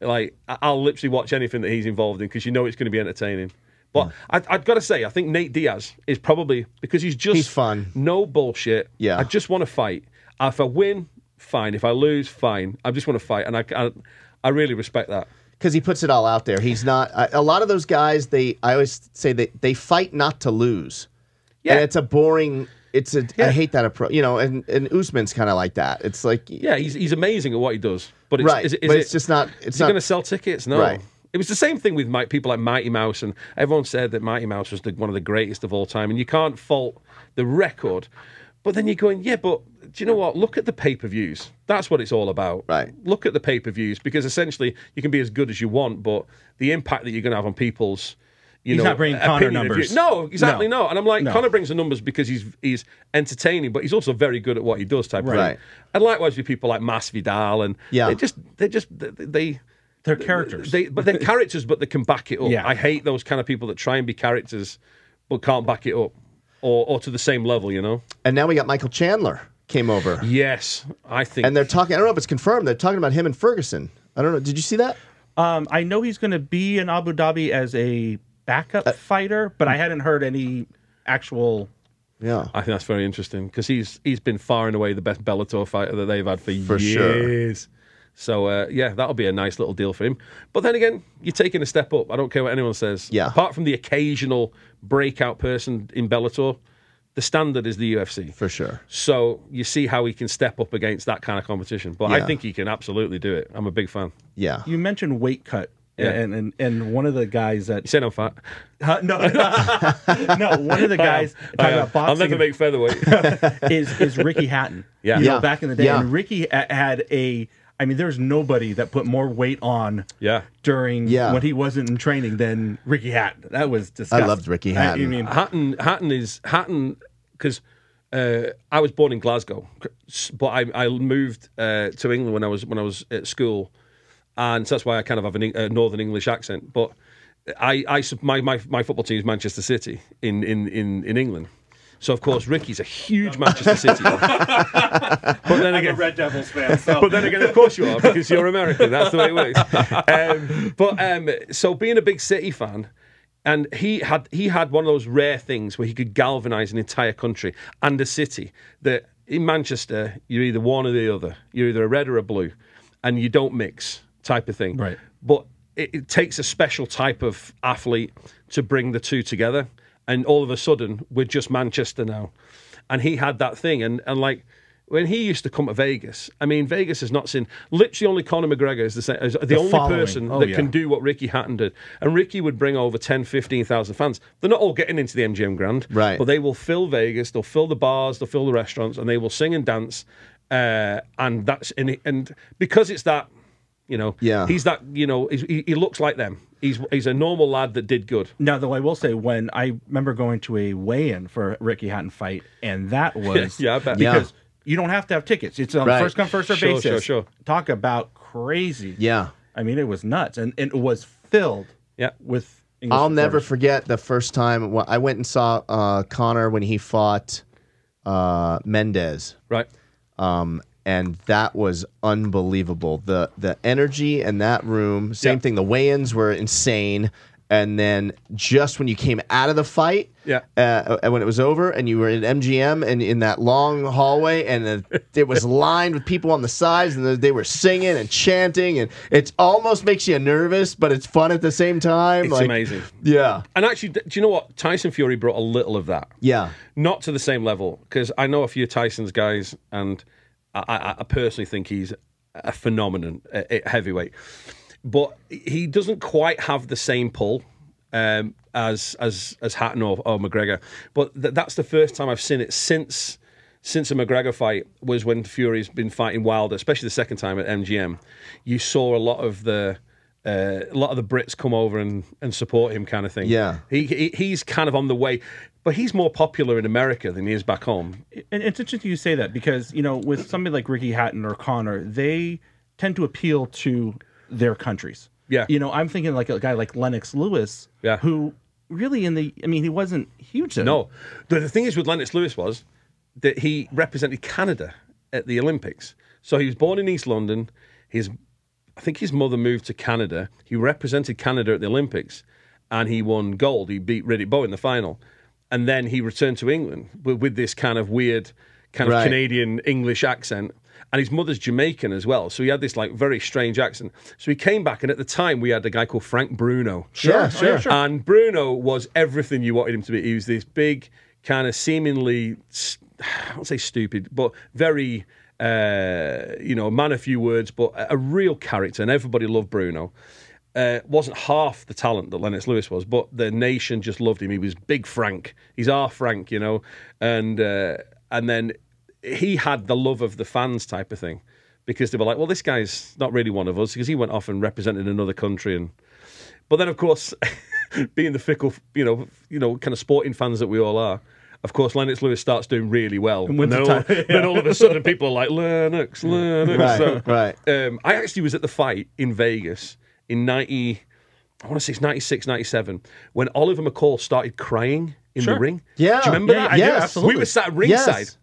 like I'll literally watch anything that he's involved in because you know it's going to be entertaining. But hmm. I, I've got to say, I think Nate Diaz is probably because he's just He's fun. no bullshit. Yeah. I just want to fight. Uh, if I win, fine. If I lose, fine. I just want to fight, and I, I, I really respect that. because he puts it all out there. He's not I- a lot of those guys. They I always say that they fight not to lose. Yeah. and it's a boring. It's a. I Yeah. hate that approach. You know, and and Usman's kind of like that. It's like Yeah, he's he's amazing at what he does, but it's, right, is, is but it, it's just not. It's is he not going to sell tickets? No. Right. It was the same thing with Mike, people like Mighty Mouse, and everyone said that Mighty Mouse was the, one of the greatest of all time, and you can't fault the record. But then you're going, yeah, but do you know what? Look at the pay per views. That's what it's all about. Right. Look at the pay per views because essentially you can be as good as you want, but the impact that you're going to have on people's. You He's know, not bringing Conor opinion of numbers. No, exactly No. not. And I'm like, No. Conor brings the numbers because he's he's entertaining, but he's also very good at what he does. Type of Right. thing. And likewise with people like Masvidal, and Yeah. they just they just they, they They're characters. they, but they're characters, but they can back it up. Yeah. I hate those kind of people that try and be characters, but can't back it up, or or to the same level. You know? And now we got Michael Chandler came over, Yes, I think. and they're talking. I don't know if it's confirmed. They're talking about him and Ferguson. I don't know. Did you see that? Um, I know he's going to be in Abu Dhabi as a backup Uh, fighter, but I hadn't heard any actual. Yeah. I think that's very interesting because he's he's been far and away the best Bellator fighter that they've had for, For sure. years. So uh, yeah, that'll be a nice little deal for him. But then again, you're taking a step up. I don't care what anyone says. Yeah. Apart from the occasional breakout person in Bellator, the standard is the UFC. For sure. So you see how he can step up against that kind of competition. But I think he can absolutely do it. I'm a big fan. Yeah. You mentioned weight cut. Yeah. And, and and one of the guys that You saying I'm fat? Huh? no no one of the guys I talking am. about boxing I'll never make featherweight. is is Ricky Hatton. Yeah. You know, Yeah. back in the day, Yeah. and Ricky a- had a. I mean, there's nobody that put more weight on yeah. during Yeah. when he wasn't in training than Ricky Hatton. That was disgusting. I loved Ricky I- I Hatton. mean, Hatton, Hatton is Hatton because uh, I was born in Glasgow, but I, I moved uh, to England when I was when I was at school, and so that's why I kind of have a a Northern English accent. But I, I my, my my football team is Manchester City in in in, in England. So of course Ricky's a huge Manchester City. fan. but then again, Red Devils fan, so but then again, of course you are because you're American. That's the way it works. Um, but um, so being a big City fan, and he had he had one of those rare things where he could galvanise an entire country and a city. That in Manchester, you're either one or the other. You're either a red or a blue, and you don't mix type of thing. Right. But it, it takes a special type of athlete to bring the two together. And all of a sudden, we're just Manchester now. And he had that thing. And, and like, when he used to come to Vegas, I mean, Vegas has not seen literally only Conor McGregor is the, same, is the, only following. person Oh, that yeah. can do what Ricky Hatton did. And Ricky would bring over 10, 15,000 fans. They're not all getting into the MGM Grand, Right. But they will fill Vegas, they'll fill the bars, they'll fill the restaurants, and they will sing and dance. Uh, and that's and, and because it's that, you know, Yeah. he's that, you know, he's, he, he looks like them. He's he's a normal lad that did good. Now, though, I will say when I remember going to a weigh-in for a Ricky Hatton fight, and that was Yeah, I bet. Yeah. because you don't have to have tickets; it's on Right. first come first serve Sure, basis. sure, sure. Talk about crazy. Yeah. I mean, it was nuts, and, and it was filled. Yeah. with. English I'll never forget the first time I went and saw uh, Conor when he fought uh, Mendes. Right. um, and that was unbelievable. The the energy in that room. Same Yeah. thing. The weigh-ins were insane. And then just when you came out of the fight, Yeah. uh, and when it was over, and you were in MGM and in that long hallway, and uh, it was lined with people on the sides, and they were singing and chanting, and it almost makes you nervous, but it's fun at the same time. It's like- amazing. Yeah, And actually, do you know what? Tyson Fury brought a little of that. yeah, Not to the same level, because I know a few Tyson's guys, and I, I, personally think he's a phenomenon at heavyweight. But he doesn't quite have the same pull um, as as as Hatton or, or McGregor. But th- that's the first time I've seen it since since a McGregor fight was when Fury's been fighting Wilder, especially the second time at MGM. You saw a lot of the. Uh, a lot of the Brits come over and, and support him, kind of thing. Yeah. he, he he's kind of on the way, but he's more popular in America than he is back home. And it's interesting you say that because you know, with somebody like Ricky Hatton or Conor, they tend to appeal to their countries. Yeah. You know, I'm thinking like a guy like Lennox Lewis, Yeah. who really in the, I mean, he wasn't huge. Then. No, the, the thing is with Lennox Lewis was that he represented Canada at the Olympics. So he was born in East London. His, I think his mother moved to Canada. He represented Canada at the Olympics, and he won gold. He beat Riddick Bowe in the final, and then he returned to England with, with this kind of weird, kind of Right. Canadian English accent. And his mother's Jamaican as well, so he had this like very strange accent. So he came back, and at the time we had a guy called Frank Bruno. Sure, sure. sure And Bruno was everything you wanted him to be. He was this big, kind of seemingly, I won't say stupid, but very, uh, you know, a man of few words, but a, real character, and everybody loved Bruno. Uh, wasn't half the talent that Lennox Lewis was, but the nation just loved him. He was big Frank. He's our Frank, you know, and uh, and then he had the love of the fans type of thing because they were like, well, this guy's not really one of us because he went off and represented another country and but then, of course, being the fickle, you know, you know, kind of sporting fans that we all are, of course, Lennox Lewis starts doing really well, and, then, all, then all of a sudden, people are like Lennox, Lennox. Right, So, right. Um, I actually was at the fight in Vegas in ninety, I want to say it's 96, 97, when Oliver McCall started crying in Sure. the ring. Yeah. do you remember Yeah, that? Yes. absolutely. We were sat ringside. Yes.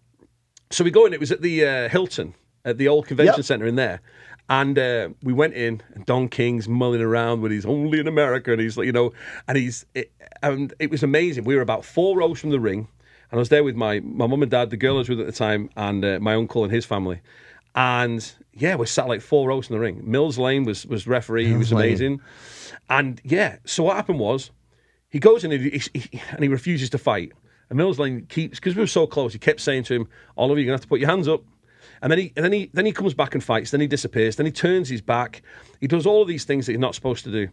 So we go in. It was at the uh, Hilton, at the old convention Yep. center in there, and uh, we went in. And Don King's mulling around with he's only in America, and he's like, you know, and he's, it, and it was amazing. We were about four rows from the ring, and I was there with my my mum and dad, the girl I was with at the time, and uh, my uncle and his family, and yeah, we sat like four rows in the ring. Mills Lane was was referee. he was Lane. amazing, and yeah. So what happened was he goes in and he, he- and he refuses to fight. And Mills Lane keeps because we were so close. He kept saying to him, "Oliver, you're gonna have to put your hands up." And then he and then he then he comes back and fights. Then he disappears. Then he turns his back. He does all of these things that he's not supposed to do.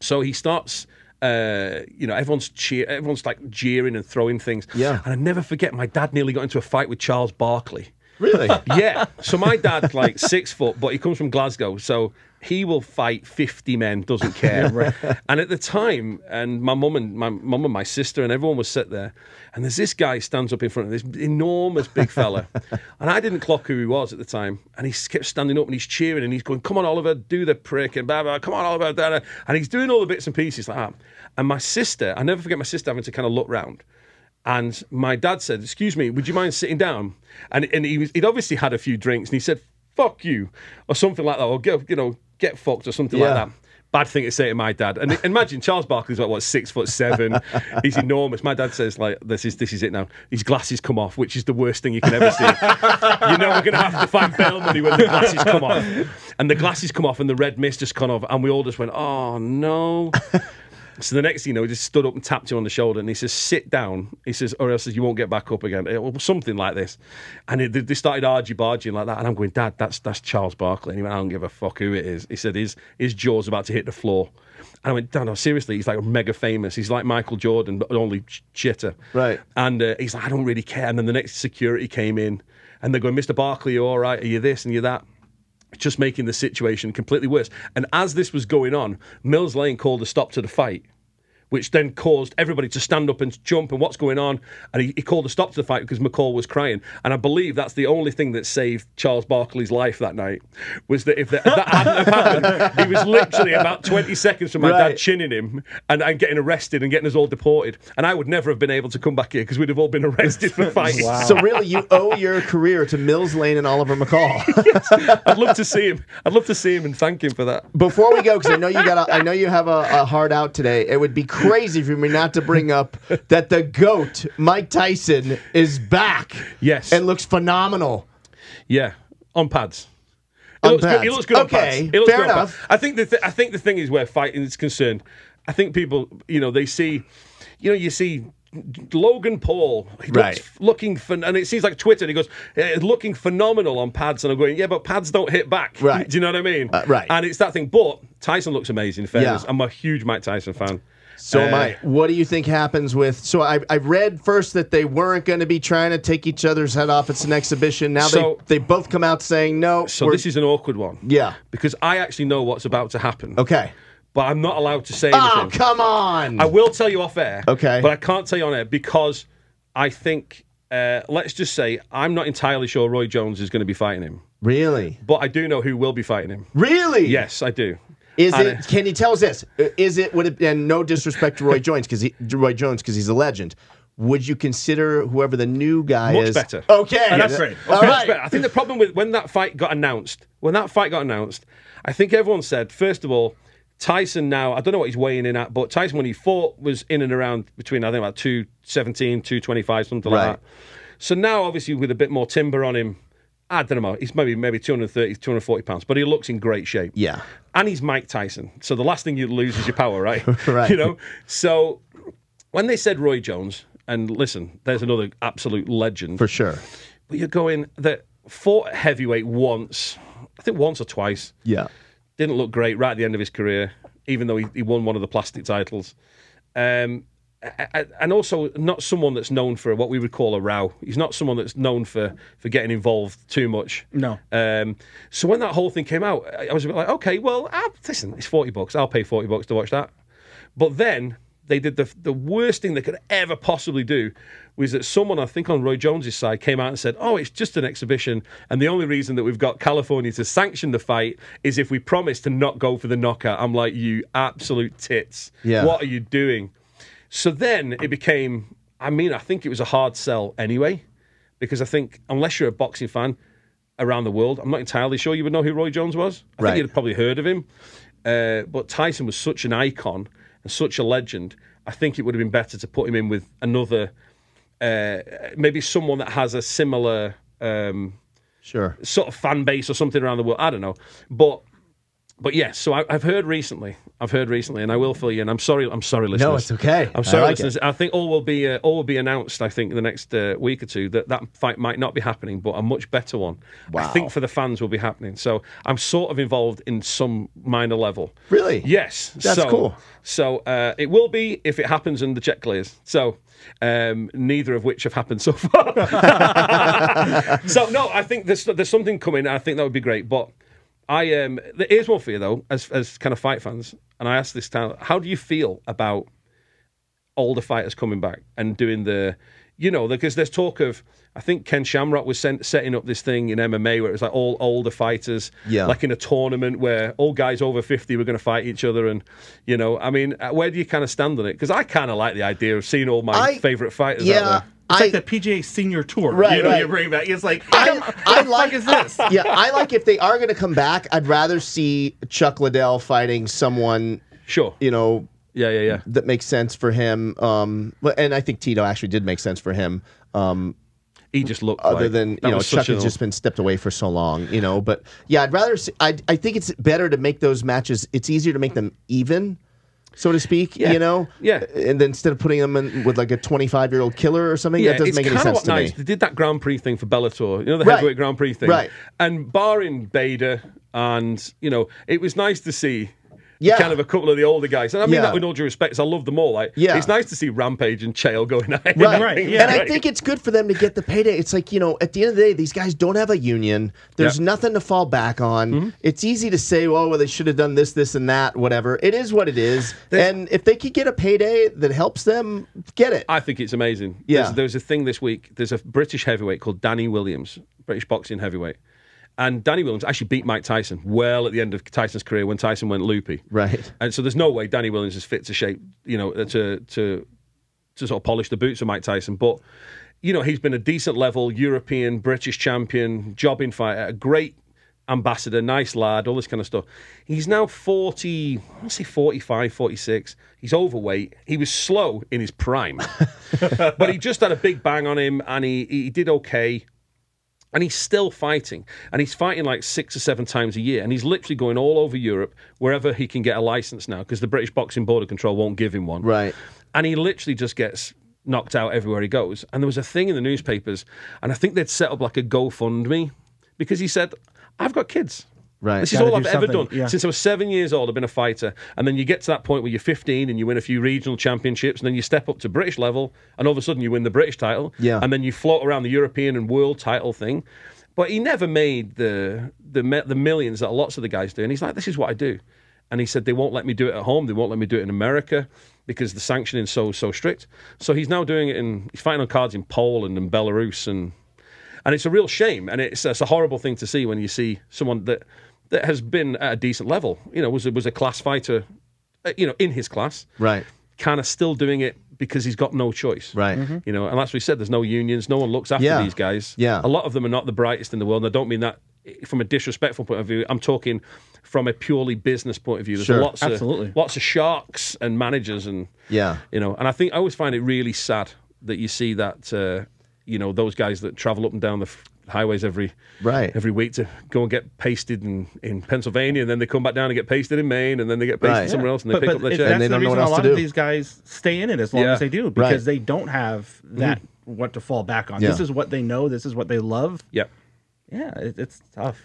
So he starts. Uh, you know, everyone's cheer, everyone's like jeering and throwing things. Yeah. and I never forget. My dad nearly got into a fight with Charles Barkley. Really? Yeah. So my dad's like six foot, but he comes from Glasgow, so he will fight fifty men, doesn't care. And at the time, and my mum and my mum and my sister and everyone was sit there, and there's this guy stands up in front of this enormous big fella, and I didn't clock who he was at the time, and he kept standing up and he's cheering and he's going, "Come on, Oliver, do the prick," and blah blah. Come on, Oliver, da, da." and he's doing all the bits and pieces like that. And my sister, I never forget my sister having to kind of look round. And my dad said, "Excuse me, would you mind sitting down?" And and he was he'd obviously had a few drinks, and he said, "Fuck you," or something like that, or get you know get fucked or something Yeah. like that. Bad thing to say to my dad. And imagine Charles Barkley's like what six foot seven. He's enormous. My dad says like this is this is it now. His glasses come off, which is the worst thing you can ever see. you know we're gonna have to find bail money when the glasses come off. And the glasses come off and the red mist just come off, and we all just went, oh no. So the next thing you know, he just stood up and tapped him on the shoulder and he says, sit down. He says, or else you won't get back up again. Or something like this. And it, they started argy barging like that. And I'm going, Dad, that's that's Charles Barkley. And he went, I don't give a fuck who it is. He said, his, his jaw's about to hit the floor. And I went, Dad, no, seriously, he's like mega famous. He's like Michael Jordan, but only ch- shitter. Right. And uh, he's like, I don't really care. And then the next security came in and they're going, Mr. Barkley, you all right? Are you this and you that? Just making the situation completely worse. And as this was going on, Mills Lane called a stop to the fight, which then caused everybody to stand up and jump and what's going on. And he, he called a stop to the fight because McCall was crying. And I believe that's the only thing that saved Charles Barkley's life that night was that if that, if that hadn't happened, he was literally about 20 seconds from my Right. dad chinning him and, and getting arrested and getting us all deported. And I would never have been able to come back here because we'd have all been arrested for fighting. So really, you owe your career to Mills Lane and Oliver McCall. I'd love to see him. I'd love to see him and thank him for that. Before we go, because I know you got, a, I know you have a, a hard out today. It would be crazy for me not to bring up that the goat Mike Tyson is back. Yes. and looks phenomenal. Yeah, on pads. He On looks, good, he pads. looks good on Okay, pads. He looks fair good enough. pads. I think the th- I think the thing is where fighting is concerned. I think people, you know, they see, you know, you see Logan Paul Right. looking fun, and it seems like Twitter. And he goes, eh, looking phenomenal on pads, and I'm going, yeah, but pads don't hit back. Right. Do you know what I mean? Uh, right. And it's that thing. But Tyson looks amazing. Fairness, Yeah. I'm a huge Mike Tyson fan. So am Uh, I. What do you think happens with? So I, I read first that they weren't going to be trying to take each other's head off. It's an exhibition. Now So- they they both come out saying no. So this is an awkward one. Yeah. Because I actually know what's about to happen. okay. But I'm not allowed to say Oh come on! I will tell you off air. Okay. But I can't tell you on air because I think, uh, let's just say, I'm not entirely sure Roy Jones is going to be fighting him. really, But I do know who will be fighting him. really. Yes, I do. Is it? uh, Can you tell us this? Uh, Is it? Would it? And no disrespect to Roy Jones because he Roy Jones because he's a legend. Would you consider whoever the new guy Much is better. Okay, that's great. All Much right. better. I think the problem with when that fight got announced, when that fight got announced, I think everyone said, first of all, Tyson now, I don't know what he's weighing in at, but Tyson when he fought was in and around between I think about 217, 225, something Right. like that. So now obviously with a bit more timber on him, I don't know, he's maybe maybe 230, 240 pounds, but he looks in great shape. Yeah. And he's Mike Tyson. So the last thing you lose is your power, right? Right. You know? So when they said Roy Jones, and listen, there's another absolute legend. For sure. But you're going that fought heavyweight once, I think once or twice. Yeah. Didn't look great right at the end of his career, even though he, he won one of the plastic titles. Um, and also not someone that's known for what we would call a row. He's not someone that's known for for getting involved too much. No. Um, so when that whole thing came out, I I was a bit like, okay, well, I'll, listen, it's forty bucks. I'll pay forty bucks to watch that. But then they did the the worst thing they could ever possibly do was that someone I think on Roy Jones's side came out and said, "Oh, it's just an exhibition, and the only reason that we've got California to sanction the fight is if we promise to not go for the knockout." I'm like, "You absolute tits! Yeah. What are you doing?" So then it became. I mean, I think it was a hard sell anyway, because I think unless you're a boxing fan around the world, I'm not entirely sure you would know who Roy Jones was. I Right. think you'd have probably heard of him. Uh, but Tyson was such an icon and such a legend. I think it would have been better to put him in with another, uh, maybe someone that has a similar um, Sure. sort of fan base or something around the world. I don't know, but but yes. So I, I've heard recently. I've heard recently, and I will fill you in. I'm sorry. I'm sorry, listeners. No, it's okay. I'm I sorry, like it. listeners. I think all will be uh, all will be announced. I think in the next uh, week or two that that fight might not be happening, but a much better one. Wow. I think for the fans will be happening. So I'm sort of involved in some minor level. Really? Yes. That's so, cool. So uh, it will be if it happens and the check clears. So um, neither of which have happened so far. so no, I think there's there's something coming. I think that would be great. But I um, there is one for you though, as as kind of fight fans, and I asked this time, how do you feel about older fighters coming back and doing the, you know, because there's talk of. I think Ken Shamrock was sent, setting up this thing in MMA where it was like all older fighters, Yeah. like in a tournament where all guys over 50 were going to fight each other. And, you know, I mean, uh, where do you kind of stand on it? Because I kind of like the idea of seeing all my I- favorite fighters out Yeah. there. It's I, like the PGA Senior Tour. Right, You know, right. you bring back. It's like I, what I the like fuck is this? yeah, I like if they are going to come back. I'd rather see Chuck Liddell fighting someone Sure. you know Yeah, yeah, yeah. that makes sense for him. Um, but- and I think Tito actually did make sense for him. Um, He just looked other like, than you know Chuck has a- just been stepped away for so long, you know. But yeah, I'd rather. See, I I think it's better to make those matches. It's easier to make them even, so to speak. Yeah. You know. Yeah. And then instead of putting them in with like a 25 year old killer or something, Yeah, that doesn't make any sense what to nice. me. They did that Grand Prix thing for Bellator, you know, the Right. heavyweight Grand Prix thing, Right. And barring Bader, and you know, it was nice to see. Yeah. kind of a couple of the older guys, and I mean Yeah. that with all due respect. I love them all. Like, Yeah. it's nice to see Rampage and Chael going at it. Right, Right, yeah. and I think it's good for them to get the payday. It's like you know, at the end of the day, these guys don't have a union. There's nothing to fall back on. Mm-hmm. It's easy to say, "Oh, well, they should have done this, this, and that." Whatever. It is what it is. and if they could get a payday that helps them, get it. I think it's amazing. Yeah. There's, there's a thing this week. There's a British heavyweight called Danny Williams, British boxing heavyweight. And Danny Williams actually beat Mike Tyson well at the end of Tyson's career when Tyson went loopy. Right. And so there's no way Danny Williams is fit to shape, you know, uh, to to to sort of polish the boots of Mike Tyson. But you know, he's been a decent level European, British champion, jobbing fighter, a great ambassador, nice lad, all this kind of stuff. He's now 40, let's say 45, 46. He's overweight. He was slow in his prime. but he just had a big bang on him and he, he did okay. And he's still fighting. And he's fighting like six or seven times a year. And he's literally going all over Europe wherever he can get a license now because the British Boxing Board of Control won't give him one. Right. And he literally just gets knocked out everywhere he goes. And there was a thing in the newspapers, and I think they'd set up like a GoFundMe because he said, I've got kids. Right. This is all I've ever done. yeah. Since I was seven years old, I've been a fighter. And then you get to that point where you're 15 and you win a few regional championships, and then you step up to British level, and all of a sudden you win the British title. Yeah. And then you float around the European and world title thing. But he never made the the the millions that lots of the guys do. And he's like, this is what I do. And he said they won't let me do it at home. They won't let me do it in America because the sanctioning's so so strict. So he's now doing it in he's fighting on cards in Poland and Belarus and and it's a real shame and it's, it's a horrible thing to see when you see someone that that has been at a decent level you know was a, was a class fighter uh, you know in his class Right. kind of still doing it because he's got no choice Right. you know and as we said there's no unions no one looks after Yeah. these guys Yeah. a lot of them are not the brightest in the world and I don't mean that from a disrespectful point of view. I'm talking from a purely business point of view. There's Sure. lots Absolutely. of lots of sharks and managers and Yeah. you know. And I think I always find it really sad that you see that uh, you know those guys that travel up and down the f- highways every Right. every week to go and get pasted in, in Pennsylvania, and then they come back down and get pasted in Maine, and then they get pasted Right. somewhere else, and they but pick but up their it- check. that's And they the don't know reason what a lot of these guys stay in it as long Yeah. as they do because Right. they don't have that what to fall back on. This is what they know. This is what they love. yeah. Yeah, it, it's tough.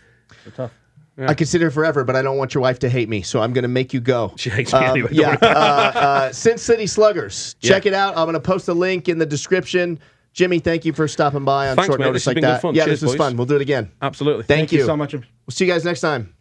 It's tough. I could sit here forever, but I don't want your wife to hate me, so I'm going to make you go. She hates me Um, anyway. Yeah, worry. uh, uh, Sin City Sluggers. Check it out. I'm going to post a link in the description. Jimmy, thank you for stopping by on Thanks, short mate. notice This like that. fun. Yeah, Cheers, this was boys. fun. We'll do it again. absolutely. Thank, Thank you so much. We'll see you guys next time.